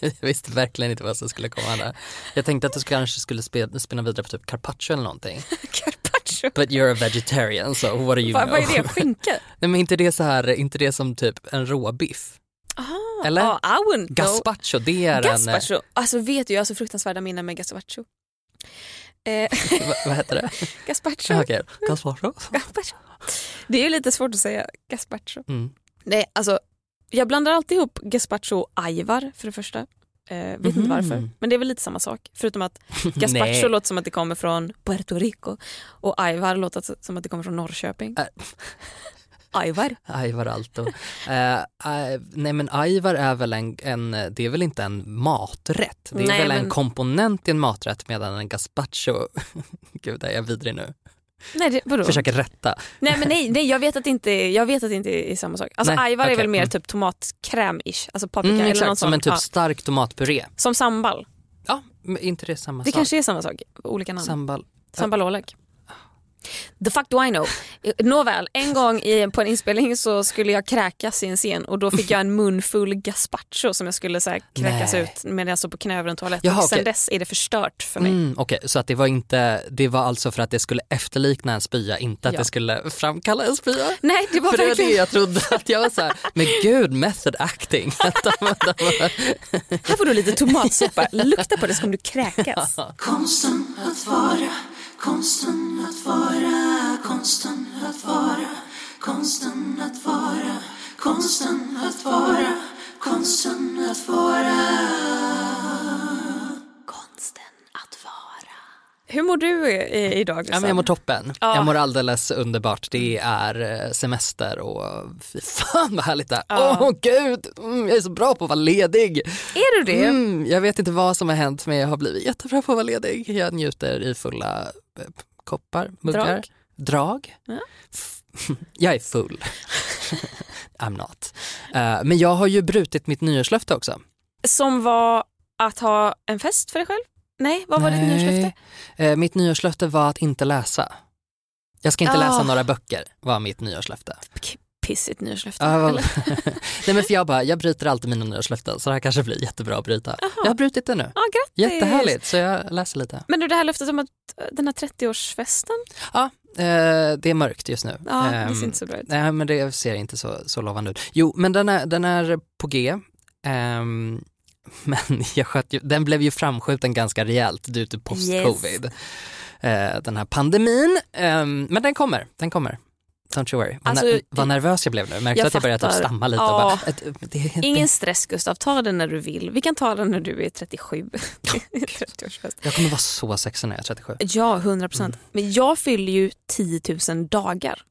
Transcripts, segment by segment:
Jag visste verkligen inte vad som skulle komma där. Jag tänkte att du kanske skulle spinna vidare på typ carpaccio eller någonting. Carpaccio. But you're a vegetarian so what do you Vad, know? vad är det? Skinka? Nej men inte det så här, inte det som typ en råbiff? Eller? Ja, I wouldn't. Gazpacho, det är en... Gazpacho. Alltså vet du, jag har så fruktansvärda minnen med gazpacho. Eh, vad, heter det? gazpacho. Okej, gazpacho. Gazpacho. Det är ju lite svårt att säga gazpacho. Mm. Nej, alltså, jag blandar alltid ihop gazpacho och ajvar för det första. Eh, vet inte Mhm. varför, men det är väl lite samma sak. Förutom att gazpacho låter som att det kommer från Puerto Rico och ajvar låter som att det kommer från Norrköping. Ajvar? Ajvar Alto. Eh, eh, nej men ajvar är väl en, en, det är väl inte en maträtt? Det är Nej, väl en men- komponent i en maträtt medan en gazpacho, gud är jag vidrig nu, Nej, det, vadå? försöker rätta. Nej men nej, nej jag, vet att inte, jag vet att det inte är samma sak. Alltså Nej, ajvar är okej, väl mer mm. typ tomatkräm-ish, alltså paprika Mm, eller exakt, någon som en typ ja. stark tomatpuré. Som sambal. Ja, men inte det samma Det sak? kanske är samma sak, olika namn. Sambal. Sambal lök. The fuck do I know? Eh, Nåväl, en gång i, på en inspelning så skulle jag kräkas i en scen och då fick jag en mun full gazpacho som jag skulle så här, kräkas Nej. ut medan jag stod på knä över en toalett. Jaha, och sen okej. dess är det förstört för mig. Mm, Okej, så att det var inte, det var alltså för att det skulle efterlikna en spya, inte att Ja. det skulle framkalla en spya? Nej, det var För det var det verkligen... jag trodde att jag var så här, men gud method acting. Här får du lite tomatsoppa, lukta på det så kommer du kräkas. Konsten att vara, konsten att vara, konsten att vara, konsten att vara, konsten att vara, konsten att vara. Konsten att vara. Hur mår du i, idag? Ja, men jag mår toppen. Ja. Jag mår alldeles underbart. Det är eh, semester och fy fan vad härligt det är. Åh Ja. gud, mm, jag är så bra på att vara ledig. Är du det? Mm, jag vet inte vad som har hänt men jag har blivit jättebra på att vara ledig. Jag njuter i fulla eh, koppar, muggar. Drag? Drag. Ja. Jag är full. I'm not. Eh, men jag har ju brutit mitt nyårslöfte också. Som var att ha en fest för dig själv? Nej, vad var ditt Nej. nyårslöfte? Eh, mitt nyårslöfte var att inte läsa. Jag ska inte Ah. läsa några böcker var mitt nyårslöfte. Pissigt nyårslöfte. Eller? Nej men för jag bara, jag bryter alltid mina nyårslöften så det här kanske blir jättebra att bryta. Jag har brutit det nu. Ja, grattis. Jättehärligt, så jag läser lite. Men du, det här löftet om att eh, den här 30-årsfesten, Ja, eh, det är mörkt just nu. ja, det Ehm, ser inte så bra ut. Nej men det ser inte så, så lovande ut. Jo men den är, den är på G. Ehm, men jag sköt ju, den blev ju framskjuten ganska rejält due to post-covid. Eh, den här pandemin. Ehm, men den kommer, den kommer. Don't you worry. Vad, Alltså, ner- vad nervös jag blev nu. Märkte jag att jag började typ stamma lite. Ja. Bara, det, inte- Ingen stress Gustav, ta den när du vill. Vi kan ta den när du är 37. 30-årsfest. Jag kommer vara så sexig när jag är 37. Ja, 100 procent. Mm. Men jag fyller ju 10 000 dagar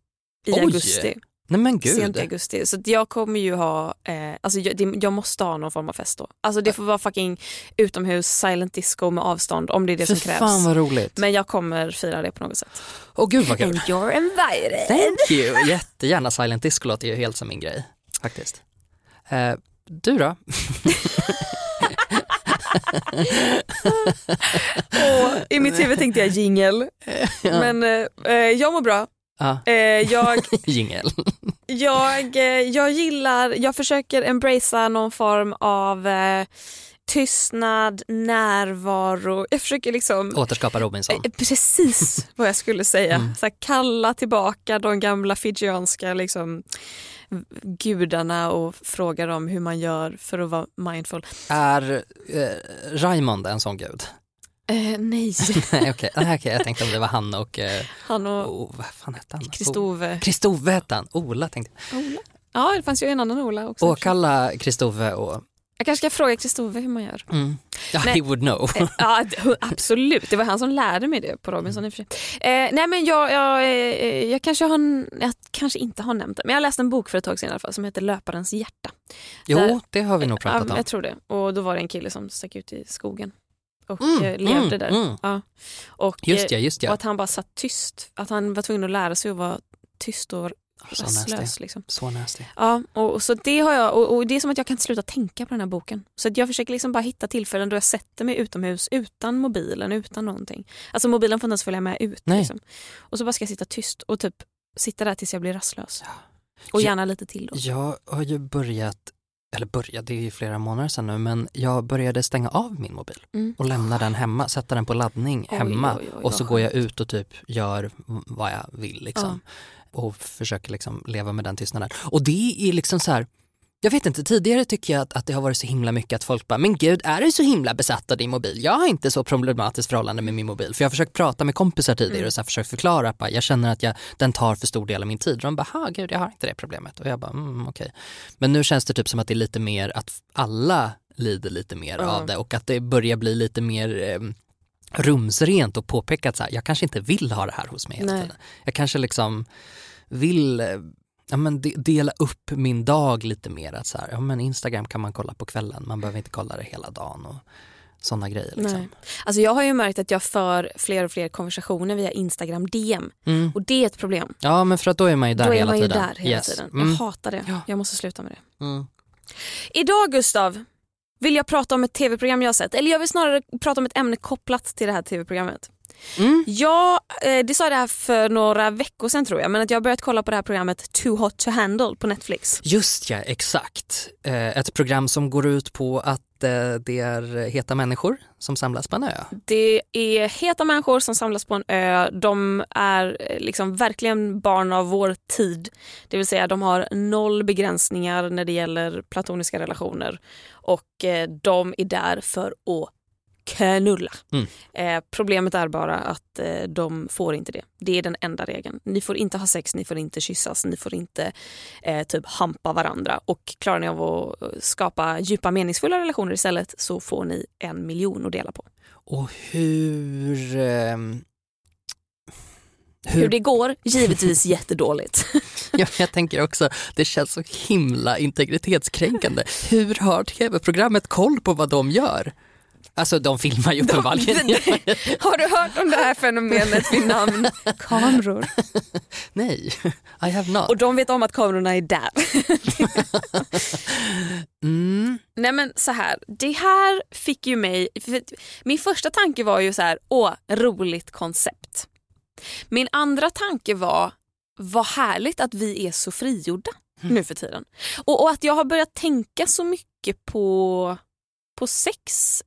i Oj! augusti. Nej men gud. Sent i augusti. Så jag kommer ju ha, eh, alltså jag, det, jag måste ha någon form av fest då. Alltså det får vara fucking utomhus, silent disco med avstånd om det är det Fy som krävs. fan vad roligt. Men jag kommer fira det på något sätt. Åh gud vad kul. And you're invited. Thank you. Jättegärna silent disco låter ju helt som min grej faktiskt. Eh, du då? Och I mitt huvud tänkte jag jingel. Men eh, eh, jag mår bra. Eh, jag, jingel. jag, eh, jag gillar, jag försöker embracea någon form av eh, tystnad, närvaro. Jag försöker liksom Återskapa Robinson. Eh, Precis vad jag skulle säga. Mm. Så här, kalla tillbaka de gamla fidjianska liksom, gudarna och fråga dem hur man gör för att vara mindful. Är eh, Raimond en sån gud? Eh, nej, Nej okej, Nej, okej, jag tänkte om det var han och, eh, han och oh, vad fan hette han? Kristove. Kristove hette han, Ola tänkte jag. Ola. Ja, det fanns ju en annan Ola också. Åkalla Kristove och Jag kanske ska fråga Kristove hur man gör. Mm. Ja, Nej. he would know. Eh, ja, absolut. Det var han som lärde mig det på Robinson i och för sig. Eh, nej men jag, jag, eh, jag, kanske har, jag kanske inte har nämnt det, men jag läste en bok för ett tag sedan i alla fall som heter Löparens hjärta. Jo, Där- det har vi nog pratat om. Jag tror det. Och då var det en kille som stack ut i skogen och Mm, eh, levde mm, där. mm. Ja. Och, Just eh, ja, just och ja. att han bara satt tyst. Att han var tvungen att lära sig att vara tyst och rastlös. Liksom. Så nasty. Ja, och, och så det har jag, och, och det är som att jag kan inte sluta tänka på den här boken. Så jag försöker liksom bara hitta tillfällen då jag sätter mig utomhus utan mobilen, utan någonting. Alltså mobilen får inte ens följa med ut. Liksom. Och så bara ska jag sitta tyst och typ sitta där tills jag blir rastlös. Och Ja. gärna lite till då. Jag har ju börjat, eller börjat, det är ju flera månader sedan nu, men jag började stänga av min mobil Mm. och lämna den hemma, sätta den på laddning Oj, hemma oj, oj, och så går jag ut och typ gör vad jag vill liksom. Och försöker liksom leva med den tystnaden. Och det är liksom så här, jag vet inte, tidigare tycker jag att, att det har varit så himla mycket att folk bara, men gud är du så himla besatt av din mobil? Jag har inte så problematiskt förhållande med min mobil. För jag har försökt prata med kompisar tidigare Mm. och så försökt förklara att bara, jag känner att jag, den tar för stor del av min tid. Och de bara, gud jag har inte det problemet. Och jag bara, mm, okej. Men nu känns det typ som att det är lite mer att alla lider lite mer Ja. av det och att det börjar bli lite mer eh, rumsrent och påpeka att så här, jag kanske inte vill ha det här hos mig hela Nej. tiden. Jag kanske liksom vill eh, ja, men de, dela upp min dag lite mer. Att så här, ja, men Instagram kan man kolla på kvällen, man behöver inte kolla det hela dagen och sådana grejer. Liksom. Nej. Alltså jag har ju märkt att jag för fler och fler konversationer via Instagram DM Mm. och det är ett problem. Ja men för att då är man ju där Då är hela man ju tiden. där hela Yes. tiden. Mm. Jag hatar det. Ja. Jag måste sluta med det. Mm. Idag Gustav vill jag prata om ett tv-program jag har sett. Eller jag vill snarare prata om ett ämne kopplat till det här tv-programmet. Mm. Jag, eh, det sa det här för några veckor sedan tror jag, men att jag har börjat kolla på det här programmet Too Hot To Handle på Netflix. Just ja, exakt. Eh, ett program som går ut på att Eh, det är heta människor som samlas på en ö. Det är heta människor som samlas på en ö. De är eh, liksom verkligen barn av vår tid. Det vill säga de har noll begränsningar när det gäller platoniska relationer. Och eh, de är där för att knulla. Mm. Eh, problemet är bara att eh, de får inte det. Det är den enda regeln. Ni får inte ha sex, ni får inte kyssas, ni får inte eh, typ hampa varandra. Och klarar ni av att eh, skapa djupa meningsfulla relationer istället så får ni en miljon att dela på. Och hur... ehm, Hur det går? Givetvis jättedåligt. Ja, jag tänker också, det känns så himla integritetskränkande. Hur har tv-programmet koll på vad de gör? Alltså de filmar ju uppenbarligen. Har du hört om det här fenomenet vid namn kameror? Nej, I have not. Och de vet om att kamerorna är där. Mm. Nej men så här, det här fick ju mig... Min första tanke var ju så här, åh, roligt koncept. Min andra tanke var, vad härligt att vi är så frigjorda nu för tiden. Och, och att jag har börjat tänka så mycket på, på sex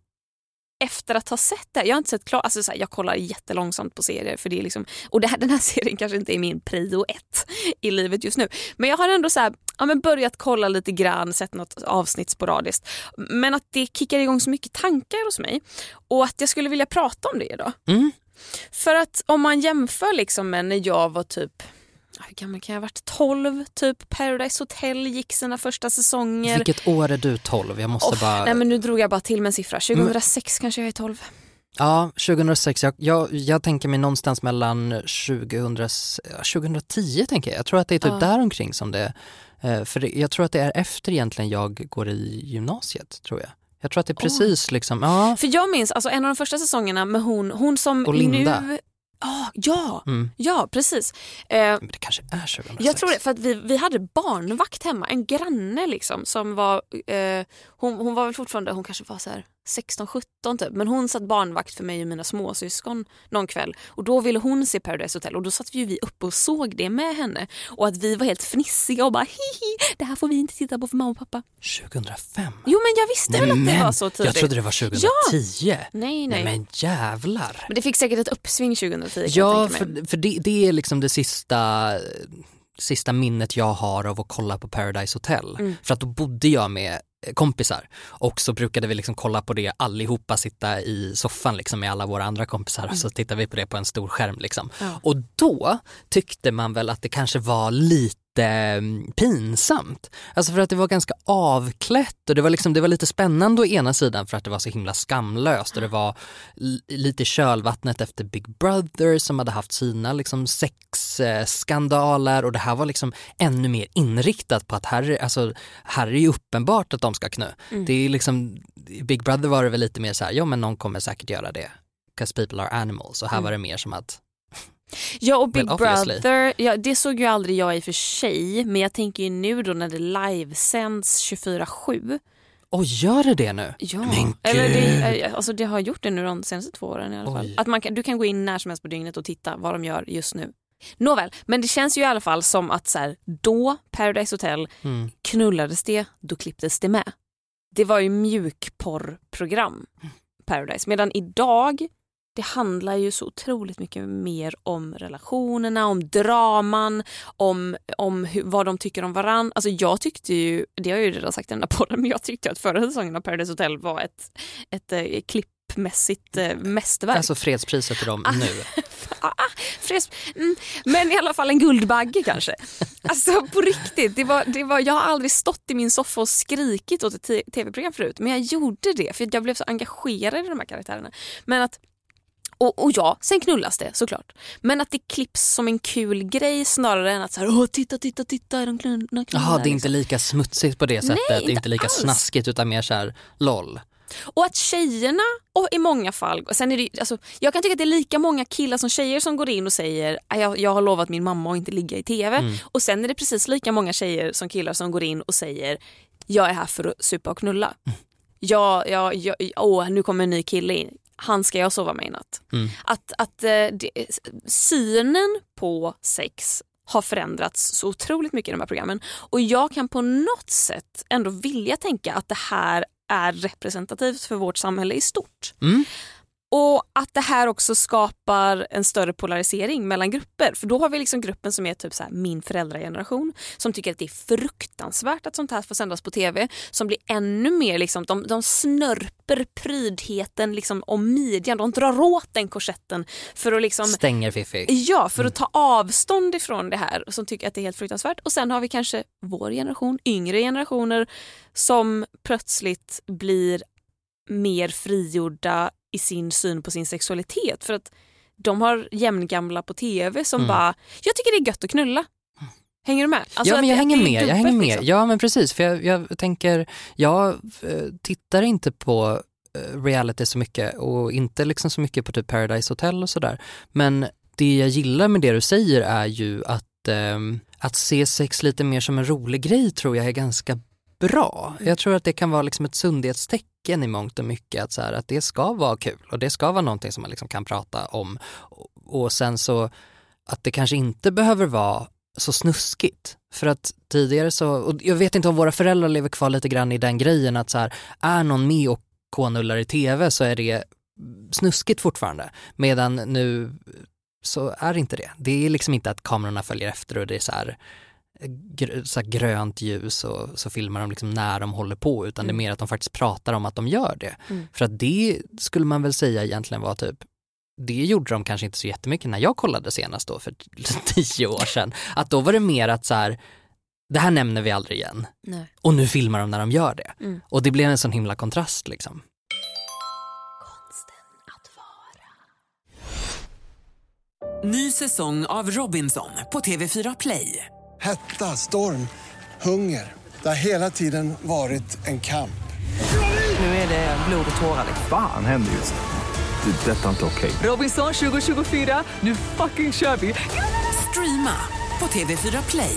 efter att ha sett det. här. Jag har inte sett klart, alltså så här, jag kollar jättelångsamt på serier för det är liksom, och det här, den här serien kanske inte är min prio ett i livet just nu. Men jag har ändå så här, ja, men börjat kolla lite grann, sett något avsnitt sporadiskt. Men att det kickar igång så mycket tankar hos mig och att jag skulle vilja prata om det idag. Mm. För att om man jämför liksom med när jag var typ hur gammal kan jag ha varit? 12 typ. Paradise Hotel gick sina första säsonger. Vilket år är du 12? Jag måste Åh, bara... Nej men nu drog jag bara till med en siffra. 2006 kanske jag är 12. Ja, 2006. Jag, jag, jag tänker mig någonstans mellan 2000, ja, 2010 tänker jag. Jag tror att det är typ Ja. där omkring som det eh, För jag tror att det är efter egentligen jag går i gymnasiet, tror jag. Jag tror att det är precis liksom, ja. För jag minns alltså en av de första säsongerna med hon, hon som Och Linda. nu... Ah, ja, Mm. ja precis. Eh, Men det kanske är 2006. jag tror det, för att vi, vi hade barnvakt hemma, en granne liksom som var, eh, hon, hon var väl fortfarande, hon kanske var så här 16-17 typ, men hon satt barnvakt för mig och mina småsyskon någon kväll och då ville hon se Paradise Hotel och då satt vi, ju vi uppe och såg det med henne och att vi var helt fnissiga och bara hihi, det här får vi inte titta på för mamma och pappa. 2005? Jo men jag visste väl att det var så tidigt. jag trodde det var 2010. Nej, nej. men jävlar. Men det fick säkert ett uppsving 2010 kan Ja, för, för det, det är liksom det sista, sista minnet jag har av att kolla på Paradise Hotel. Mm. För att då bodde jag med kompisar och så brukade vi liksom kolla på det allihopa sitta i soffan liksom med alla våra andra kompisar och så tittade vi på det på en stor skärm liksom. Mm. Ja. Och då tyckte man väl att det kanske var lite jättepinsamt. Alltså för att det var ganska avklätt och det var, liksom, det var lite spännande å ena sidan för att det var så himla skamlöst och det var lite kölvattnet efter Big Brother som hade haft sina liksom sexskandaler och det här var liksom ännu mer inriktat på att här, är- alltså, här är ju uppenbart att de ska knö. Det är liksom, Big Brother var det väl lite mer så här, ja men någon kommer säkert göra det. 'Cause people are animals och här var det mer som att Ja och Big. Brother, ja, det såg ju aldrig jag i och för sig men jag tänker ju nu då när det livesänds 24-7. Åh, gör det det nu? Ja, Men eller det, gud. eh, alltså det har gjort det nu de senaste två åren i alla fall. Oj. Att man kan, du kan gå in när som helst på dygnet och titta vad de gör just nu. Nåväl, men det känns ju i alla fall som att så här, då, Paradise Hotel, Mm. knullades det, då klipptes det med. Det var ju mjukporrprogram, Paradise. Medan idag, det handlar ju så otroligt mycket mer om relationerna, om draman, om, om hur, vad de tycker om varann. Alltså jag tyckte ju, det har jag ju redan sagt i den där podden, men jag tyckte att förra säsongen av Paradise Hotel var ett, ett eh, klippmässigt eh, mästerverk. Alltså fredspriset till dem Ah. nu. Ah, fres, mm, men i alla fall en guldbagge kanske. Alltså på riktigt, det var, det var, jag har aldrig stått i min soffa och skrikit åt ett tv-program förut men jag gjorde det för jag blev så engagerad i de här karaktärerna. Men att, och, och ja, sen knullas det såklart. Men att det klipps som en kul grej snarare än att så här, Åh, titta, titta, titta, de knullar. Jaha, knullar", det är inte liksom. lika smutsigt på det sättet. det är inte inte lika alls. snaskigt utan mer så här LOL. Och att tjejerna, och i många fall, och sen är det, alltså, jag kan tycka att det är lika många killar som tjejer som går in och säger "Ah, jag, jag har lovat min mamma att inte ligga i TV. Mm. Och sen är det precis lika många tjejer som killar som går in och säger jag är här för att supa och knulla. Mm. Jag, jag, jag, åh, nu kommer en ny kille in. Han ska jag sova med i natt. Mm. Att, att eh, det, synen på sex har förändrats så otroligt mycket i de här programmen. Och jag kan på något sätt ändå vilja tänka att det här är representativt för vårt samhälle i stort. Mm. Och att det här också skapar en större polarisering mellan grupper. För då har vi liksom gruppen som är typ så min föräldrageneration som tycker att det är fruktansvärt att sånt här får sändas på tv. Som blir ännu mer, liksom, de, de snörper prydheten liksom om midjan. De drar åt den korsetten för att liksom Stänger Fiffi. Ja, för att ta avstånd ifrån det här och som tycker att det är helt fruktansvärt. Och sen har vi kanske vår generation, yngre generationer som plötsligt blir mer frigjorda i sin syn på sin sexualitet. För att de har jämngamla på tv som Mm. bara, jag tycker det är gött att knulla. Hänger du med? Alltså ja men jag hänger med, jag dubbelt, hänger med. liksom. Ja men precis, för jag, jag tänker, jag eh, tittar inte på eh, reality så mycket och inte liksom så mycket på typ Paradise Hotel och sådär. Men det jag gillar med det du säger är ju att, ehm, att se sex lite mer som en rolig grej tror jag är ganska bra. Jag tror att det kan vara liksom ett sundhetstecken i mångt och mycket, att, så här, att det ska vara kul och det ska vara någonting som man liksom kan prata om. Och, sen så att det kanske inte behöver vara så snuskigt. För att tidigare så, och jag vet inte om våra föräldrar lever kvar lite grann i den grejen att så här, är någon med och k-nullar i tv så är det snuskigt fortfarande. Medan nu så är det inte det. Det är liksom inte att kamerorna följer efter och det är så här, så här grönt ljus och så filmar de liksom när de håller på utan det är mer att de faktiskt pratar om att de gör det. Mm. För att det skulle man väl säga egentligen var typ det gjorde de kanske inte så jättemycket när jag kollade senast då för tio år sedan. Att då var det mer att så här, det här nämner vi aldrig igen. Nej. Och nu filmar de när de gör det. Mm. Och det blev en sån himla kontrast liksom. Ny säsong av Robinson på TV4 Play. Hetta, storm, hunger. Det har hela tiden varit en kamp. Nu är det blod och tårar. Fan händer just nu. Det. är Detta är inte okej. Robinson 2024, nu fucking kör vi! Streama på TV4 Play.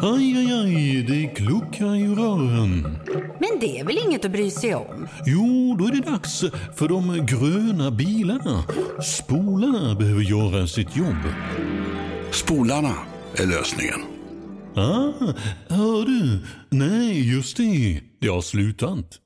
Aj, aj, aj, det kluckar i rören. Men det är väl inget att bry sig om? Jo, då är det dags för de gröna bilarna. Spolarna behöver göra sitt jobb. Spolarna är lösningen. Ah, hör du? Nej, just det. Det har slutat.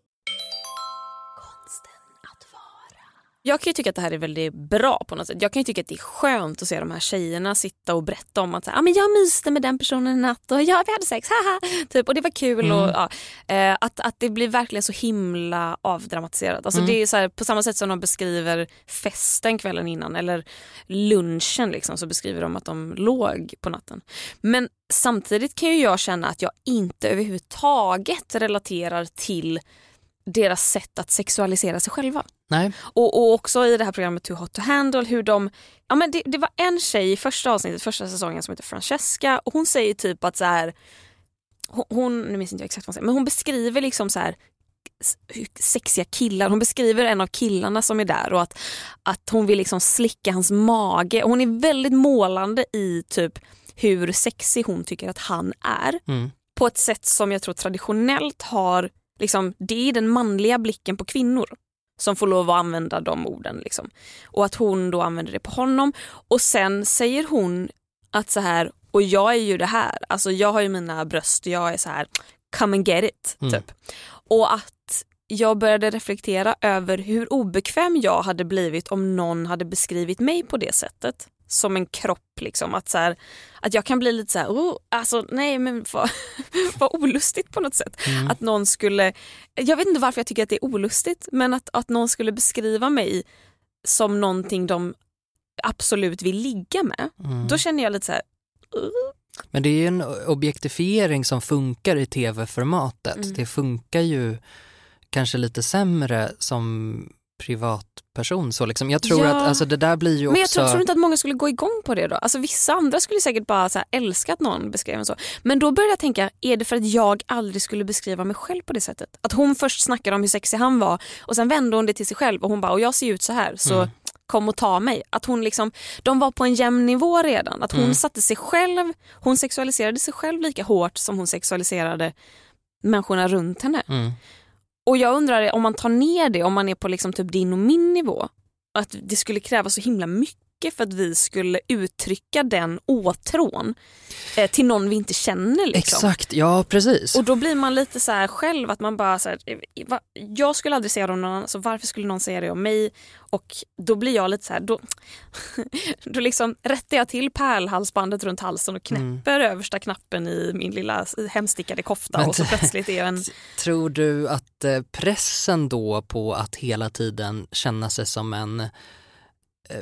Jag kan ju tycka att det här är väldigt bra på något sätt. Jag kan ju tycka att det är skönt att se de här tjejerna sitta och berätta om att så här, ah, men jag myste med den personen en natt och ja, vi hade sex, haha. Typ, och det var kul. Mm. Och, ja, eh, att, att det blir verkligen så himla avdramatiserat. Alltså, Mm. det är så här, på samma sätt som de beskriver festen kvällen innan eller lunchen liksom, så beskriver de att de låg på natten. Men samtidigt kan ju jag känna att jag inte överhuvudtaget relaterar till deras sätt att sexualisera sig själva. Nej. Och, och också i det här programmet Too Hot To Handle hur de, ja men det, det var en tjej i första avsnittet, första säsongen som heter Francesca och hon säger typ att så här, hon, nu minns inte jag exakt vad hon säger, men hon beskriver liksom så här sexiga killar, hon beskriver en av killarna som är där och att, att hon vill liksom slicka hans mage. Hon är väldigt målande i typ hur sexig hon tycker att han är Mm. på ett sätt som jag tror traditionellt har, liksom, det är den manliga blicken på kvinnor som får lov att använda de orden. Liksom. Och att hon då använder det på honom. Och sen säger hon att så här, och jag är ju det här, alltså jag har ju mina bröst, jag är så här, come and get it. Mm. Typ. Och att jag började reflektera över hur obekväm jag hade blivit om någon hade beskrivit mig på det sättet. Som en kropp liksom. Att, så här, att jag kan bli lite så här, oh, alltså nej men vad, vad olustigt på något sätt. Mm. Att någon skulle, jag vet inte varför jag tycker att det är olustigt men att, att någon skulle beskriva mig som någonting de absolut vill ligga med. Mm. Då känner jag lite så här, uh, Men det är ju en objektifiering som funkar i tv-formatet. Mm. Det funkar ju kanske lite sämre som privatperson. Så liksom. Jag tror Ja. att alltså, det där blir ju Men jag också... tror, tror inte att många skulle gå igång på det då. Alltså vissa andra skulle säkert bara så här, älska att någon beskrev en så. Men då började jag tänka, är det för att jag aldrig skulle beskriva mig själv på det sättet? Att hon först snackade om hur sexig han var och sen vände hon det till sig själv och hon bara, och jag ser ut så här så Mm. kom och ta mig. Att hon liksom, de var på en jämn nivå redan. Att hon Mm. satte sig själv, hon sexualiserade sig själv lika hårt som hon sexualiserade människorna runt henne. Mm. Och jag undrar om man tar ner det, om man är på liksom typ din och min nivå, att det skulle kräva så himla mycket för att vi skulle uttrycka den åtrån eh, till någon vi inte känner. Liksom. Exakt, ja precis. Och då blir man lite så här själv att man bara så här, eh, jag skulle aldrig säga det om någon annan, så varför skulle någon säga det om mig? Och då blir jag lite så här, då, då liksom rättar jag till pärlhalsbandet runt halsen och knäpper översta knappen i min lilla hemstickade kofta Men och så plötsligt är jag en Tror du att eh, pressen då på att hela tiden känna sig som en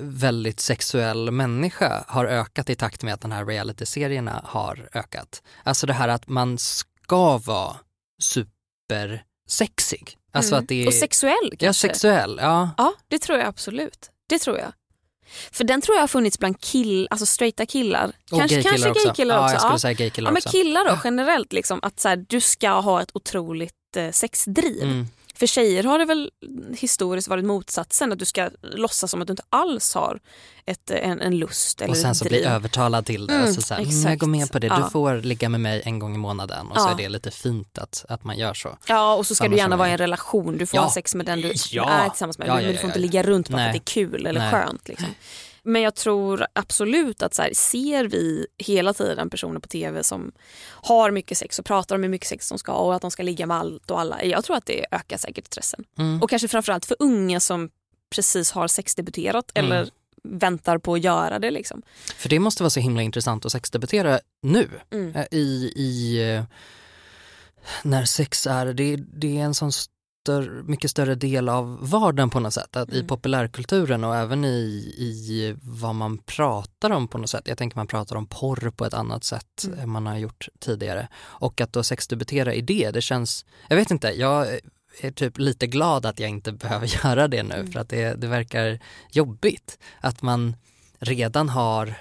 väldigt sexuell människa har ökat i takt med att den här realityserierna har ökat? Alltså det här att man ska vara supersexig. Alltså Mm. att det är... Och sexuell kanske? Ja, sexuell. Ja. Ja, det tror jag absolut. Det tror jag. För den tror jag har funnits bland kill, alltså straighta killar. Och kanske gaykillar kanske också. gaykillar Ja, också. jag skulle säga gaykillar ja, men också. killar då generellt, liksom, att så här, du ska ha ett otroligt eh, sexdriv. Mm. För tjejer har det väl historiskt varit motsatsen, att du ska låtsas som att du inte alls har ett, en, en lust eller Och sen så driv. bli övertalad till det. Mm, alltså så här, mm, jag går med på det, du Ja. får ligga med mig en gång i månaden och så Ja. är det lite fint att, att man gör så. Ja och så ska Annars du gärna är vara i en relation, du får Ja. ha sex med den du Ja. är tillsammans med. Ja, men ja, du får ja, inte ja. ligga runt bara Nej. för att det är kul eller Nej. skönt. Liksom. Men jag tror absolut att så här, ser vi hela tiden personer på tv som har mycket sex och pratar om hur mycket sex de ska ha och att de ska ligga med allt och alla. Jag tror att det ökar säkert stressen. Mm. Och kanske framförallt för unga som precis har sexdebuterat Mm. eller väntar på att göra det. Liksom. För det måste vara så himla intressant att sexdebutera nu. Mm. Eh, I, i eh, när sex är, det, det är en sån större, mycket större del av vardagen på något sätt. Att I Mm. populärkulturen och även i, i vad man pratar om på något sätt. Jag tänker man pratar om porr på ett annat sätt Mm. än man har gjort tidigare. Och att då sexdebutera i det, det känns, jag vet inte, jag är typ lite glad att jag inte behöver göra det nu Mm. för att det, det verkar jobbigt. Att man redan har,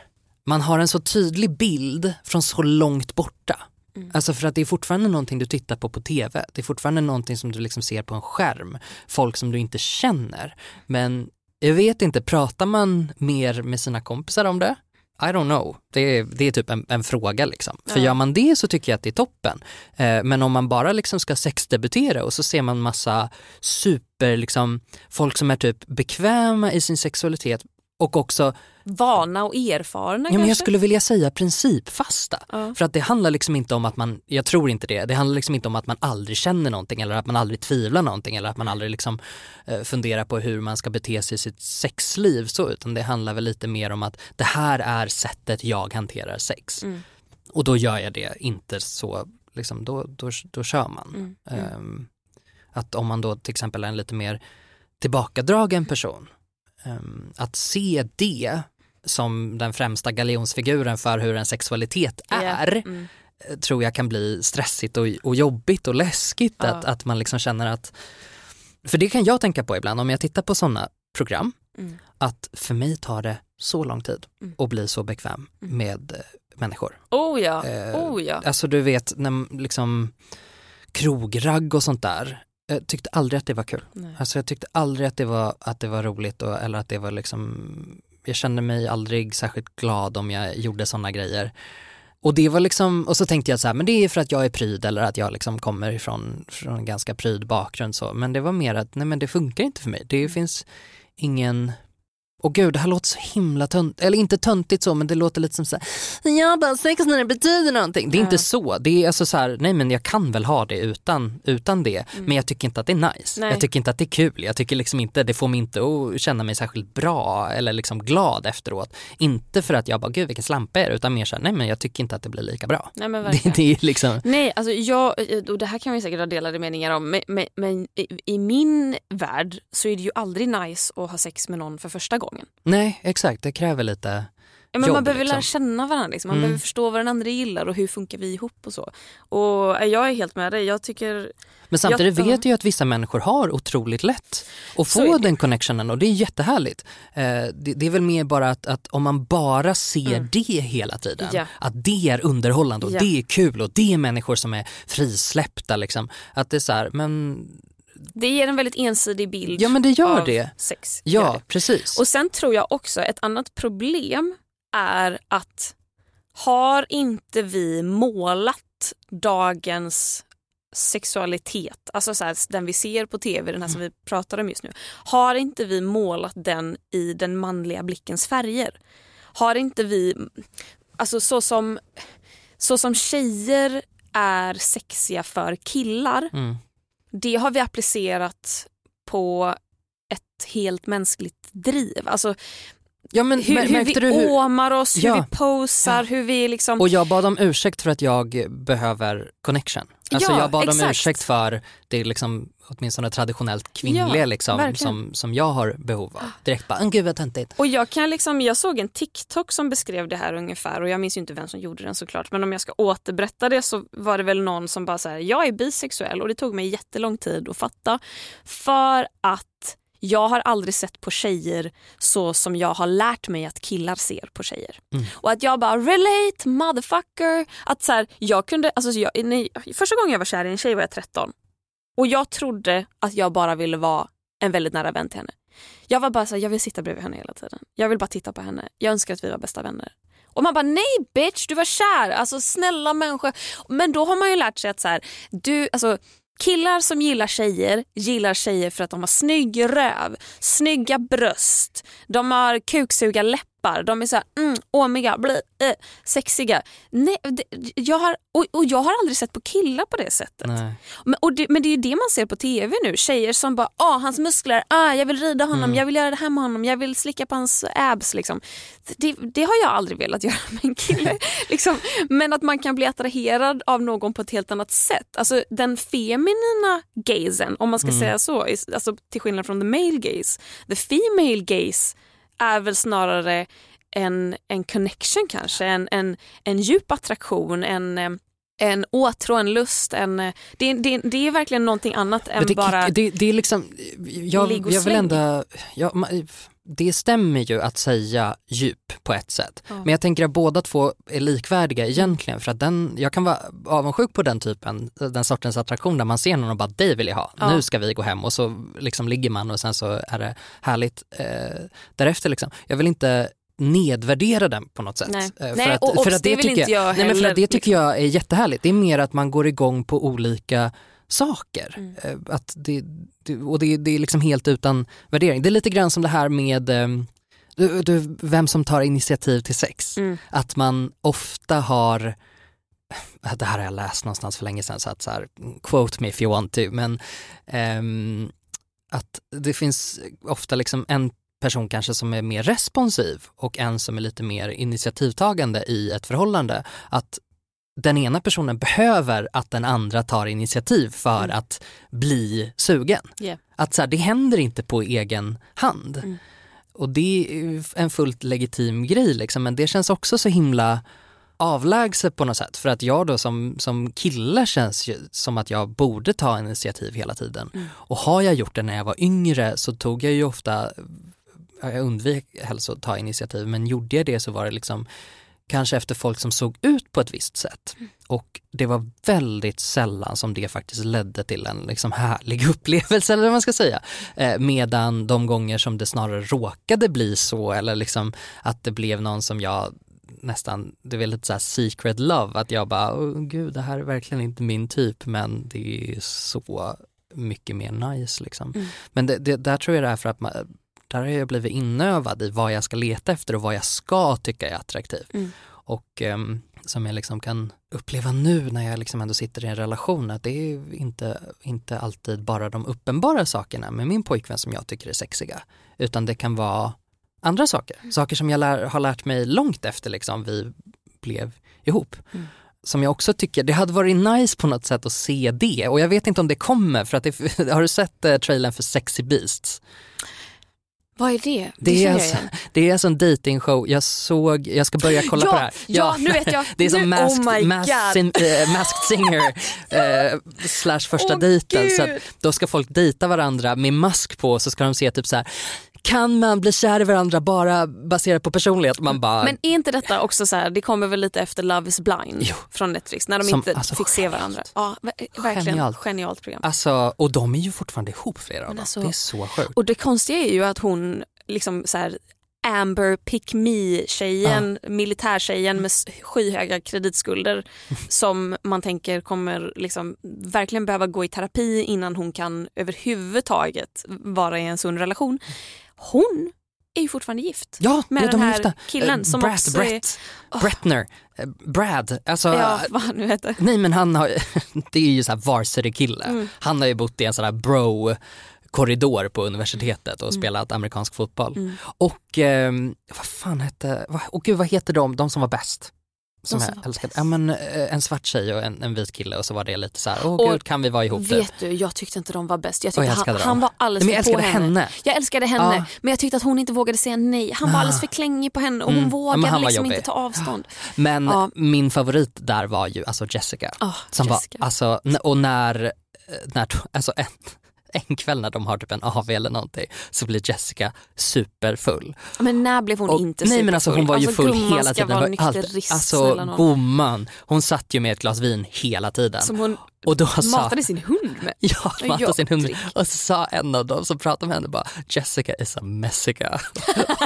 man har en så tydlig bild från så långt borta. Mm. Alltså för att det är fortfarande någonting du tittar på på tv. Det är fortfarande någonting som du liksom ser på en skärm. Folk som du inte känner. Men jag vet inte, pratar man mer med sina kompisar om det? I don't know. Det är, det är typ en, en fråga liksom. För Ja. gör man det så tycker jag att det är toppen. Eh, men om man bara liksom ska sexdebutera och så ser man massa super, liksom, folk som är typ bekväma i sin sexualitet och också Vana och erfarna Ja, men jag skulle vilja säga principfasta. Ja. För att det handlar liksom inte om att man, jag tror inte det, det handlar liksom inte om att man aldrig känner någonting eller att man aldrig tvivlar någonting eller att man aldrig liksom eh, funderar på hur man ska bete sig i sitt sexliv så utan det handlar väl lite mer om att det här är sättet jag hanterar sex. Mm. Och då gör jag det inte så, liksom, då, då, då kör man. Mm, mm. Ehm, att om man då till exempel är en lite mer tillbakadragen person, att se det som den främsta galjonsfiguren för hur en sexualitet är mm. eh, tror jag kan bli stressigt och, och jobbigt och läskigt. Ja. Att, att man liksom känner att, för det kan jag tänka på ibland om jag tittar på sådana program, Mm. att för mig tar det så lång tid Mm. att bli så bekväm Mm. med eh, människor. Oh ja, Eh, oh ja. Alltså du vet, när, liksom krogragg och sånt där, jag tyckte aldrig att det var kul. Nej. Alltså jag tyckte aldrig att det var, att det var roligt och, eller att det var liksom, jag kände mig aldrig särskilt glad om jag gjorde sådana grejer. Och det var liksom, och så tänkte jag så här, men det är för att jag är pryd eller att jag liksom kommer ifrån från en ganska pryd bakgrund så. Men det var mer att, nej men det funkar inte för mig. Det finns ingen, och gud det här låter så himla tönt, eller inte töntigt så men det låter lite som så här, jag bara sex när det betyder någonting. Det är Ja. inte så, det är alltså så här, nej men jag kan väl ha det utan, utan det. Men jag tycker inte att det är nice. Nej. Jag tycker inte att det är kul. Jag tycker liksom inte, det får mig inte att känna mig särskilt bra eller liksom glad efteråt. Inte för att jag bara, gud vilken slampa är utan mer så här, nej men jag tycker inte att det blir lika bra. Nej men Det, verkligen. det är liksom, Nej, alltså jag, och det här kan vi säkert ha delade meningar om, men, men, men i, i min värld så är det ju aldrig nice att ha sex med någon för första gången. Nej exakt, det kräver lite Ja, men jobb, man behöver liksom. lära känna varandra, liksom. man Mm. behöver förstå vad den andra gillar och hur funkar vi ihop och så. Och eh, jag är helt med dig, jag tycker Men samtidigt Jag- vet jag ju att vissa människor har otroligt lätt att få den connectionen och det är jättehärligt. Eh, det, det är väl mer bara att, att om man bara ser Mm. det hela tiden, Ja. att det är underhållande och Ja. det är kul och det är människor som är frisläppta liksom. Att det är så här, men det ger en väldigt ensidig bild ja men det gör av det. sex. Gör Ja, det. precis. Och sen tror jag också ett annat problem är att har inte vi målat dagens sexualitet, alltså så här, den vi ser på tv, den här som vi pratar om just nu. Har inte vi målat den i den manliga blickens färger? Har inte vi, alltså så som, så som tjejer är sexiga för killar, Mm det har vi applicerat på ett helt mänskligt driv. Alltså Ja, men hur, hur vi du hur... åmar oss, hur Ja. vi posar, hur vi liksom... Och jag bad om ursäkt för att jag behöver connection. Alltså Ja, jag bad om exakt. ursäkt för det liksom, åtminstone traditionellt kvinnliga Ja, liksom, verkligen. som, som jag har behov av. Direkt bara, "Ah, gud vad töntigt. Och jag, kan liksom, jag såg en TikTok som beskrev det här ungefär och jag minns inte vem som gjorde den såklart men om jag ska återberätta det så var det väl någon som bara så här, jag är bisexuell och det tog mig jättelång tid att fatta för att jag har aldrig sett på tjejer så som jag har lärt mig att killar ser på tjejer. Mm. Och att jag bara relate motherfucker. Att så här, jag kunde, alltså jag, nej, första gången jag var kär i en tjej var jag 13 och jag trodde att jag bara ville vara en väldigt nära vän till henne. Jag var bara så här, jag vill sitta bredvid henne hela tiden. Jag vill bara titta på henne. Jag önskar att vi var bästa vänner. Och man bara nej bitch du var kär, alltså snälla människa. Men då har man ju lärt sig att så här, du, alltså, killar som gillar tjejer gillar tjejer för att de har snygg röv, snygga bröst, de har kuksugarläppar, de är så här, mm, åmiga, bli, äh, sexiga. Nej, det, jag har, och, och jag har aldrig sett på killar på det sättet. Men, det, men det är ju det man ser på tv nu. Tjejer som bara, ah, hans muskler, ah, jag vill rida honom, Mm. jag vill göra det här med honom, jag vill slicka på hans abs. Liksom. Det, det har jag aldrig velat göra med en kille. liksom. Men att man kan bli attraherad av någon på ett helt annat sätt. Alltså den feminina gazen, om man ska Mm. säga så, alltså, till skillnad från the male gaze. The female gaze är väl snarare en, en connection kanske, en, en, en djup attraktion, en, eh, en åtrå, en lust. En, eh, det, det, det är verkligen någonting annat än det, bara... det, det är liksom, jag, jag vill ändå, ja, ma- det stämmer ju att säga djup på ett sätt. Ja. Men jag tänker att båda två är likvärdiga egentligen för att den, jag kan vara avundsjuk på den typen, den sortens attraktion där man ser någon och bara det vill jag ha, Ja. nu ska vi gå hem och så liksom ligger man och sen så är det härligt eh, därefter liksom. Jag vill inte nedvärdera den på något sätt. Nej. Eh, Nej, och- och det vill tycker inte jag nej, men för att det tycker liksom. jag är jättehärligt. Det är mer att man går igång på olika saker. Mm. Eh, Att det, och det, det är liksom helt utan värdering. Det är lite grann som det här med eh, du, du, vem som tar initiativ till sex. Mm. Att man ofta har, det här har jag läst någonstans för länge sedan så att så här, quote me if you want to, men ehm, att det finns ofta liksom en person kanske som är mer responsiv och en som är lite mer initiativtagande i ett förhållande. Att den ena personen behöver att den andra tar initiativ för Mm. att bli sugen. Yeah. Att så här, det händer inte på egen hand. Mm. Och det är en fullt legitim grej liksom, men det känns också så himla avlägset på något sätt. För att jag då som, som kille känns ju som att jag borde ta initiativ hela tiden. Mm. Och har jag gjort det när jag var yngre så tog jag ju ofta, jag undvek helst att ta initiativ, men gjorde jag det så var det liksom kanske efter folk som såg ut på ett visst sätt. Och det var väldigt sällan som det faktiskt ledde till en liksom härlig upplevelse eller vad man ska säga. Eh, medan de gånger som det snarare råkade bli så eller liksom att det blev någon som jag nästan, det var lite så här secret love, att jag bara, oh, gud det här är verkligen inte min typ men det är så mycket mer nice liksom. Mm. Men det, det, där tror jag det är för att man, där har jag blivit inövad i vad jag ska leta efter och vad jag ska tycka är attraktivt. Mm. Och ehm, som jag liksom kan uppleva nu när jag liksom ändå sitter i en relation att det är inte, inte alltid bara de uppenbara sakerna med min pojkvän som jag tycker är sexiga. Utan det kan vara andra saker. Saker som jag lär, har lärt mig långt efter liksom vi blev ihop. Mm. Som jag också tycker, det hade varit nice på något sätt att se det och jag vet inte om det kommer för att det, har du sett eh, trailern för Sexy Beasts? Vad är det? Det, är, känner jag alltså, det är alltså en dating-show, jag såg, jag ska börja kolla Ja, på det här. ja, nu vet jag. Det är som Nu- masked, oh masked, eh, masked singer eh, slash första Åh, dejten. Så då ska folk dejta varandra med mask på så ska de se typ så här. Kan man bli kär i varandra bara baserat på personlighet? Man bara, Men är inte detta också så här, det kommer väl lite efter Love is blind Jo. från Netflix när de Som- inte alltså, fick se varandra. Ja, ver- verkligen Genialt. genialt, program. alltså, och de är ju fortfarande ihop flera av dem. alltså- det är så sjukt. Och det konstiga är ju att hon liksom så här Amber pick me tjejen, militärtjejen med skyhöga kreditskulder som man tänker kommer liksom verkligen behöva gå i terapi innan hon kan överhuvudtaget vara i en sund relation. Hon är ju fortfarande gift. Ja, med det, den de är här gifta. killen Eh, som Brett, också är- Brett, Brettner, eh, Brad. Alltså, Ja, vad han nu heter. Nej men han har, det är ju så här varsity kille. Mm. Han har ju bott i en sån här bro korridor på universitetet Mm. och spelat amerikansk fotboll. Och ehm, vad fan hette, vad, och gud vad heter de, de som var bäst? Som jag var älskade. Ja, men, eh, en svart tjej och en, en vit kille och så var det lite så här, åh Och gud kan vi vara ihop typ? Vet du, jag tyckte inte de var bäst. Jag Och jag tyckte han, han var alldeles Men jag för på älskade henne. Jag älskade henne, Ja. men jag tyckte att hon inte vågade säga nej. Han var Ah. alldeles för klängig på henne och hon Mm. Ja, vågade var liksom jobbig. inte ta avstånd. Men Ja. min favorit där var ju alltså Jessica. Oh, Som Jessica. var, alltså, och när, när alltså en, kväll när de har typ en AV eller någonting så blir Jessica superfull. Men när blev hon Och- inte nej men alltså hon var ju Alltså, full gumman hela tiden. vara allt- alltså gumman, hon satt ju med ett glas vin hela tiden. Som hon och då sa, matade sin hund med. Ja, matade sin hund. drick. Och så sa en av dem som pratade med henne bara Jessica is a messica.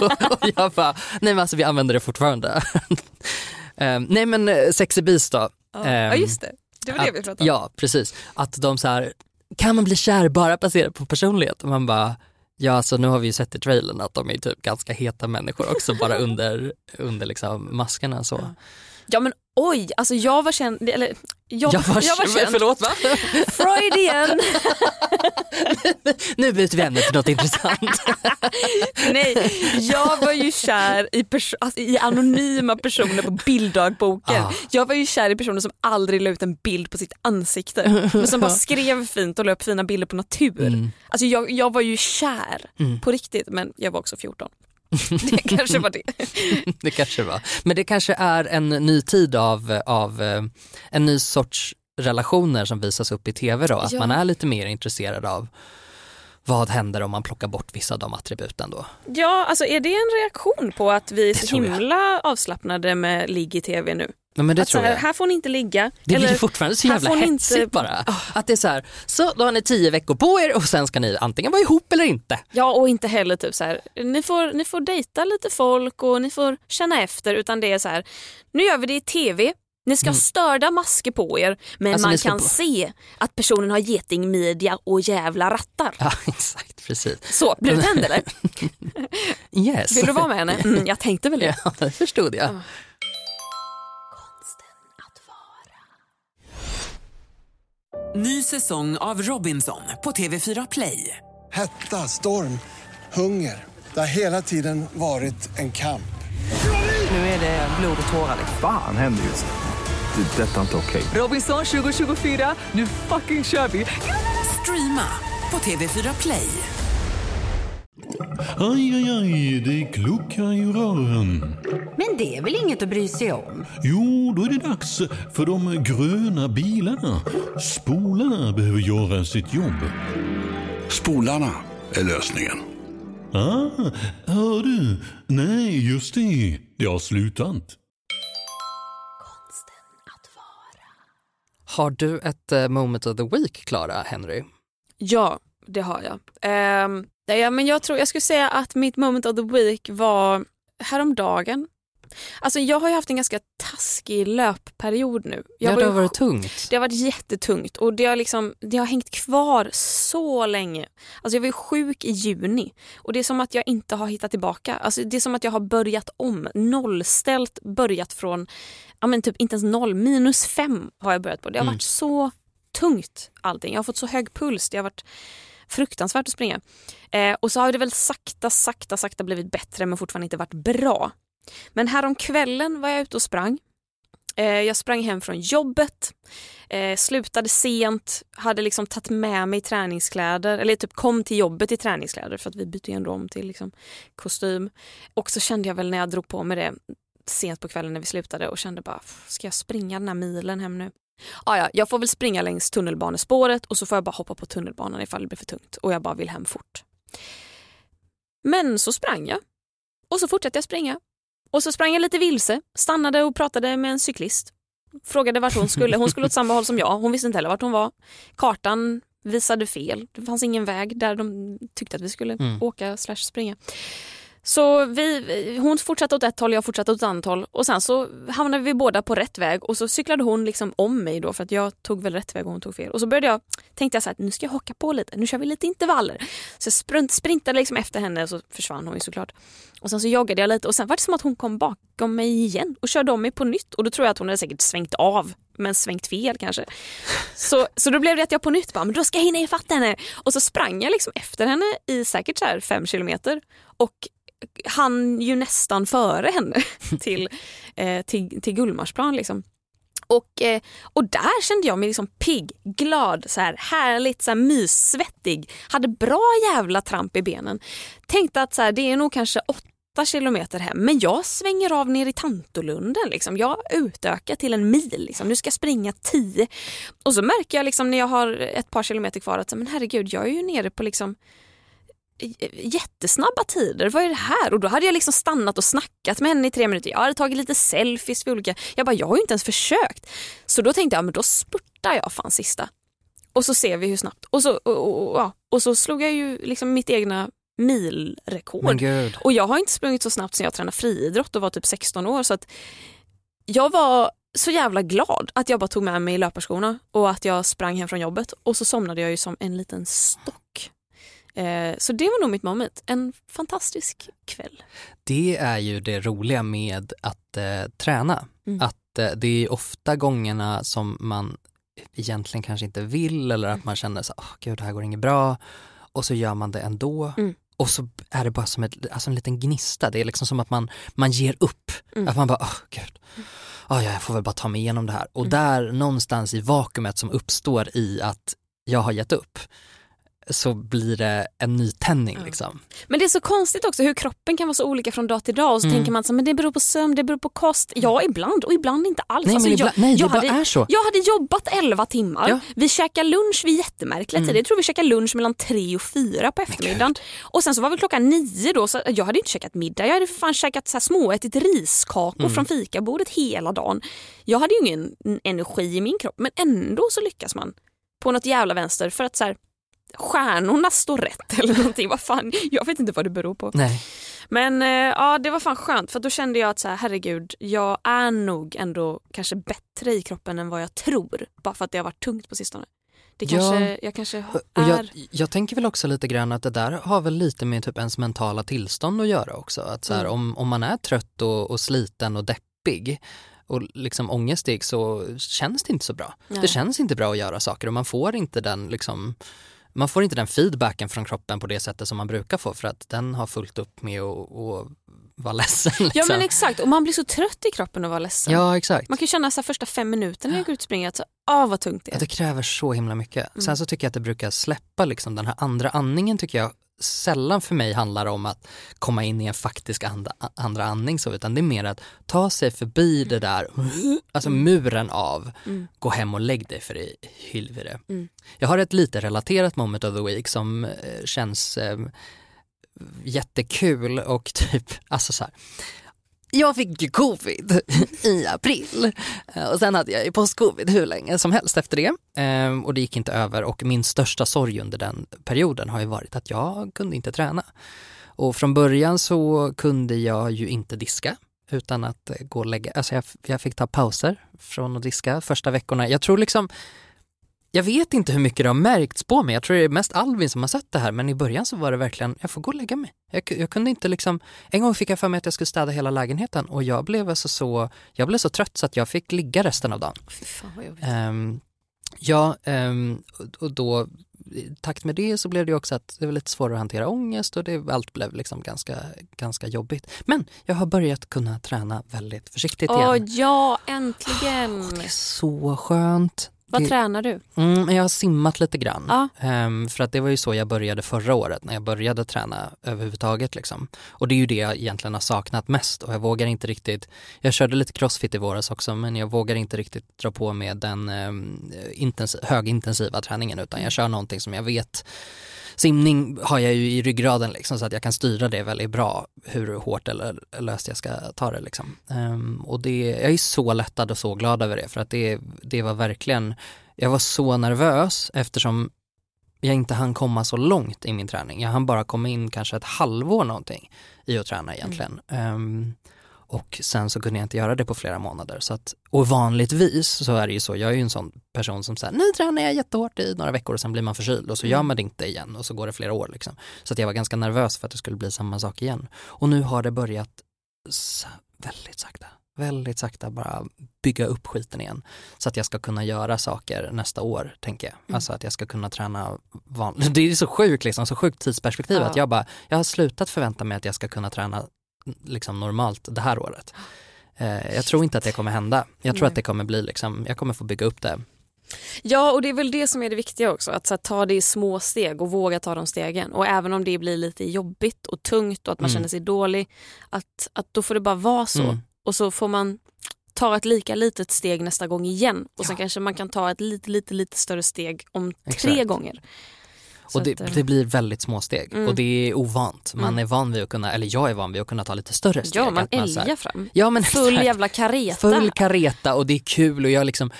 och jag bara, nej men alltså vi använder det fortfarande. Ehm, nej men eh, Sexy Beast då. Ja, Ehm, ja just det, det var det vi pratade om. Ja, precis. Att de så här, kan man bli kär bara baserat på personlighet? Och man bara, ja alltså nu har vi ju sett i trailern att de är typ ganska heta människor också bara under, under liksom maskerna så. Ja men oj, alltså jag var känd, eller jag, Jag var, jag var känd. Förlåt va? Freudian. nu byter vi ämne till något intressant. Nej, jag var ju kär i, alltså, i anonyma personer på bilddagboken. Ah. Jag var ju kär i personer som aldrig la ut en bild på sitt ansikte men som bara skrev fint och la upp fina bilder på natur. Mm. Alltså jag, jag var ju kär på riktigt men jag var också 14. Det kanske var det. det kanske var. Men det kanske är en ny tid av, av eh, en ny sorts relationer som visas upp i tv då. Att Ja. man är lite mer intresserad av vad händer om man plockar bort vissa av de attributen då. Ja, alltså är det en reaktion på att vi är Det så himla avslappnade med ligg i tv nu? Ja, men det att tror här, jag. här får ni inte ligga. Det blir eller, ju fortfarande så jävla hetsigt inte- bara. Att det är så här, så då har ni tio veckor på er och sen ska ni antingen vara ihop eller inte. Ja och inte heller typ så här, ni får, ni får dejta lite folk och ni får känna efter utan det är så här, nu gör vi det i tv, Ni ska ha störda masker på er men Alltså, man kan på- se att personen har getingmidja och jävla rattar. Ja, exakt, precis. Så, blir du tänd eller? Yes. Vill du vara med henne? Mm, jag tänkte väl det. Ja, det förstod jag. Ny säsong av Robinson på TV4 Play. Hetta, storm, hunger. Det har hela tiden varit en kamp. Nu är det blod och tårar. Fan händer just nu. Det. Detta är inte okej. Robinson 2024, nu fucking kör vi! Streama på TV4 Play. Aj, aj, aj, det kluckar i rören. Men det är väl inget att bry sig om? Jo, då är det dags för de gröna bilarna. Spolarna behöver göra sitt jobb. Spolarna är lösningen. Ah, hör du? Nej, just det. Det har slutat. Har du ett eh, moment of the week, Klara Henry? Ja, det har jag. Nej, ja, men jag tror jag skulle säga att mitt moment of the week var häromdagen. Alltså jag har ju haft en ganska taskig löpperiod nu. Jag Ja, var det har varit tungt. Det har varit jättetungt och det har, liksom, det har hängt kvar så länge. Alltså jag var ju sjuk i juni och det är som att jag inte har hittat tillbaka. Alltså det är som att jag har börjat om, nollställt, börjat från, ja men typ inte ens noll, minus fem har jag börjat på. Det har Mm. varit så tungt allting. Jag har fått så hög puls, det har varit fruktansvärt att springa. Eh, och så har det väl sakta, sakta, sakta blivit bättre men fortfarande inte varit bra. Men härom kvällen var jag ute och sprang. Eh, jag sprang hem från jobbet, eh, slutade sent, hade liksom tagit med mig träningskläder, eller typ kom till jobbet i träningskläder för att vi bytte ju ändå om till liksom kostym. Och så kände jag väl när jag drog på mig det sent på kvällen när vi slutade och kände bara, ska jag springa den här milen hem nu? Ah, ja, jag får väl springa längs tunnelbanespåret och så får jag bara hoppa på tunnelbanan ifall det blir för tungt och jag bara vill hem fort. Men så sprang jag och så fortsatte jag springa och så sprang jag lite vilse, stannade och pratade med en cyklist. Frågade vart hon skulle. Hon skulle åt samma håll som jag. Hon visste inte heller vart hon var. Kartan visade fel. Det fanns ingen väg där de tyckte att vi skulle Mm. åka slash springa. Så vi, hon fortsatte åt ett håll, jag fortsatte åt ett annat håll och sen så hamnade vi båda på rätt väg och så cyklade hon liksom om mig då för att jag tog väl rätt väg och hon tog fel. Och så började jag, tänkte jag så här, nu ska jag hocka på lite, nu kör vi lite intervaller. Så jag sprint, sprintade liksom efter henne och så försvann hon ju såklart. Och sen så joggade jag lite och sen var det som att hon kom bakom mig igen och körde om mig på nytt och då tror jag att hon hade säkert svängt av men svängt fel kanske. Så, så då blev det att jag på nytt bara, men då ska jag hinna ifatt henne. Och så sprang jag liksom efter henne i säkert så här fem kilometer och han ju nästan före henne till, eh, till, till Gullmarsplan. Liksom. Och, eh, och där kände jag mig liksom pigg, glad, så här, härligt, så här, myssvettig. Hade bra jävla tramp i benen. Tänkte att så här, det är nog kanske åtta kilometer hem men jag svänger av ner i Tantolunden. Liksom. Jag utökar till en mil. Liksom. Nu ska jag springa tio. Och så märker jag liksom, när jag har ett par kilometer kvar att så, men herregud jag är ju nere på liksom jättesnabba tider. Vad är det här? Och då hade jag liksom stannat och snackat med henne i tre minuter. Jag hade tagit lite selfies för olika... Jag bara, jag har ju inte ens försökt. Så då tänkte jag, men då spurtar jag fan sista. Och så ser vi hur snabbt. Och så, och, och, och, och så slog jag ju liksom mitt egna milrekord. Och jag har inte sprungit så snabbt sedan jag tränade friidrott och var typ 16 år. Så att jag var så jävla glad att jag bara tog med mig löparskorna och att jag sprang hem från jobbet. Och så somnade jag ju som en liten stock. Eh, så det var nog mitt moment. En fantastisk kväll. Det är ju det roliga med att eh, träna. Mm. Att eh, det är ofta gångerna som man egentligen kanske inte vill eller Mm. att man känner så, oh, gud det här går inget bra och så gör man det ändå. Mm. Och så är det bara som ett, alltså en liten gnista, det är liksom som att man, man ger upp. Mm. Att man bara, oh, gud, oh, ja, jag får väl bara ta mig igenom det här. Och Mm. där någonstans i vakuumet som uppstår i att jag har gett upp så blir det en nytändning Ja. liksom. Men det är så konstigt också hur kroppen kan vara så olika från dag till dag och så Mm. tänker man så, men det beror på sömn, det beror på kost. Ja ibland och ibland inte alls. Nej Alltså, ibland, jag, nej det jag bara hade, är så. Jag hade jobbat 11 timmar, Ja. vi käkade lunch vid jättemärkliga Mm. tider. Jag tror vi käkade lunch mellan 3 och 4 på eftermiddagen. Och sen så var vi klockan 9 då så jag hade inte käkat middag. Jag hade för fan käkat så här småätit riskakor Mm. från fikabordet hela dagen. Jag hade ju ingen energi i min kropp men ändå så lyckas man på något jävla vänster för att så här, stjärnorna står rätt eller någonting. Vad fan, jag vet inte vad det beror på. Nej. Men eh, ja, det var fan skönt för då kände jag att så här, herregud, jag är nog ändå kanske bättre i kroppen än vad jag tror. Bara för att det har varit tungt på sistone. Det Ja. kanske, jag kanske är... jag, jag tänker väl också lite grann att det där har väl lite med typ ens mentala tillstånd att göra också. Att så här, Mm. om, om man är trött och, och sliten och deppig och liksom ångestig så känns det inte så bra. Nej. Det känns inte bra att göra saker och man får inte den liksom man får inte den feedbacken från kroppen på det sättet som man brukar få för att den har fullt upp med att, vara ledsen. Liksom. Ja men exakt, och man blir så trött i kroppen att vara ledsen. Ja exakt. Man kan känna så första fem minuterna när jag går ut och springer att så, ah, vad tungt det Ja, är. det kräver så himla mycket. Mm. Sen så tycker jag att det brukar släppa liksom den här andra andningen tycker jag sällan för mig handlar om att komma in i en faktisk andra, andra andning så, utan det är mer att ta sig förbi det där, alltså muren av Mm. gå hem och lägg dig för i helvete. Mm. Jag har ett lite relaterat moment of the week som eh, känns eh, jättekul och typ, alltså så här. Jag fick ju covid i april eh, och sen hade jag ju post-covid hur länge som helst efter det eh, och det gick inte över och min största sorg under den perioden har ju varit att jag kunde inte träna. Och från början så kunde jag ju inte diska utan att gå och lägga, alltså jag, jag fick ta pauser från att diska första veckorna. Jag tror liksom jag vet inte hur mycket det har märkts på mig, jag tror det är mest Alvin som har sett det här men i början så var det verkligen, jag får gå och lägga mig. Jag, jag kunde inte liksom, en gång fick jag för mig att jag skulle städa hela lägenheten och jag blev alltså så, jag blev så trött så att jag fick ligga resten av dagen. Fy fan vad jobbigt. Ehm, ja, ehm, och- och då i takt med det så blev det också att det var lite svårare att hantera ångest och det, allt blev liksom ganska, ganska jobbigt. Men jag har börjat kunna träna väldigt försiktigt Åh igen. ja, äntligen. Det är så skönt. Vad det, tränar du? mm, jag har simmat lite grann. Ja. Ehm, för att det var ju så jag började förra året när jag började träna överhuvudtaget. Liksom. Och det är ju det jag egentligen har saknat mest och jag vågar inte riktigt, jag körde lite crossfit i våras också men jag vågar inte riktigt dra på med den um, intensiv, högintensiva träningen utan jag kör någonting som jag vet Simning har jag ju i ryggraden liksom, så att jag kan styra det väldigt bra hur hårt eller löst jag ska ta det. Liksom. Um, och det, jag är så lättad och så glad över det för att det, det var verkligen, jag var så nervös eftersom jag inte hann komma så långt i min träning. Jag hann bara komma in kanske ett halvår någonting i att träna egentligen. Ehm, och sen så kunde jag inte göra det på flera månader. Så att, och vanligtvis så är det ju så, jag är ju en sån person som säger nu tränar jag jättehårt i några veckor och sen blir man förkyld och så gör man det inte igen och så går det flera år. Liksom. Så att jag var ganska nervös för att det skulle bli samma sak igen. Och nu har det börjat väldigt sakta, väldigt sakta bara bygga upp skiten igen. Så att jag ska kunna göra saker nästa år, tänker jag. Alltså att jag ska kunna träna vanligt. Det är så sjukt liksom, så sjukt tidsperspektiv Ja. att jag bara, jag har slutat förvänta mig att jag ska kunna träna liksom normalt det här året. Eh, jag tror inte att det kommer hända. Jag tror Nej. att det kommer bli liksom, jag kommer få bygga upp det. Ja och det är väl det som är det viktiga också, att här, ta det i små steg och våga ta de stegen. Och även om det blir lite jobbigt och tungt och att man Mm. känner sig dålig, att, att då får det bara vara så. Mm. Och så får man ta ett lika litet steg nästa gång igen och sen Ja. kanske man kan ta ett lite, lite, lite större steg om tre Exakt. gånger. Så Och det, att, eh, det blir väldigt små steg Mm. och det är ovant. Man Mm. är van vid att kunna, eller jag är van vid att kunna ta lite större steg. ja, man älgar fram. Ja men Full exakt. jävla kareta. Full kareta och det är kul och jag liksom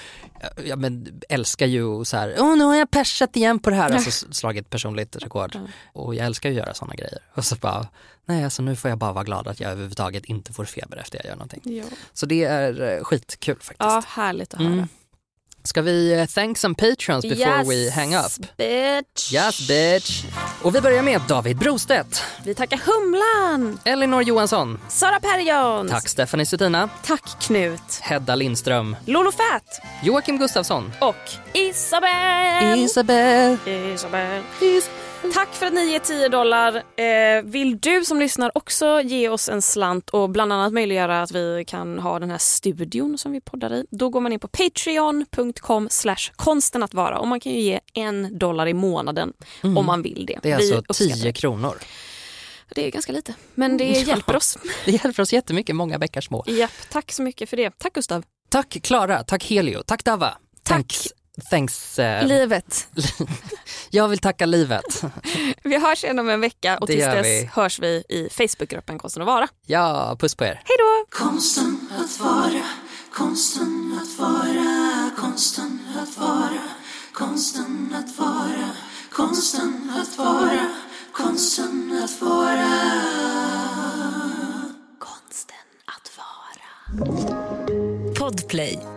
jag men, älskar ju så här, åh nu har jag persat igen på det här, alltså slagit personligt rekord. Ja. Och jag älskar ju att göra sådana grejer. Och så bara, nej alltså nu får jag bara vara glad att jag överhuvudtaget inte får feber efter jag gör någonting. Ja. Så det är eh, skitkul faktiskt. ja, härligt att höra. Mm. Ska vi eh, thank some patrons before we hang up? bitch. Yes bitch! Och vi börjar med David Brostedt, Vi tackar Humlan, Elinor Johansson, Sara Perjons, tack Stephanie Sutina, tack Knut, Hedda Lindström, Lolo Fat Joakim Gustafsson, och Isabel. Isabel. Isabel. Tack för att ni ger 10 dollar. Eh, vill du som lyssnar också ge oss en slant och bland annat möjliggöra att vi kan ha den här studion som vi poddar i. Då går man in på patreon.com slash konsten att vara och man kan ju ge en dollar i månaden om man vill det. Mm. Det är Vi alltså uppskattar 10 det. kronor. Det är ganska lite, men det Ja. hjälper oss. Det hjälper oss jättemycket, många bäckar små. Japp, tack så mycket för det. Tack Gustav. Tack Klara, tack Helio, tack Dava. Tack. Thanks, Thanks. Eh... Livet. jag vill tacka livet. vi hörs igen om en vecka och tills dess vi. hörs vi i Facebookgruppen Konsten att vara. Ja, puss på er. Hej då! Konsten att vara, konsten att vara, konsten att vara, konsten att vara, konsten att vara, konsten att vara. Konsten att vara. Podplay.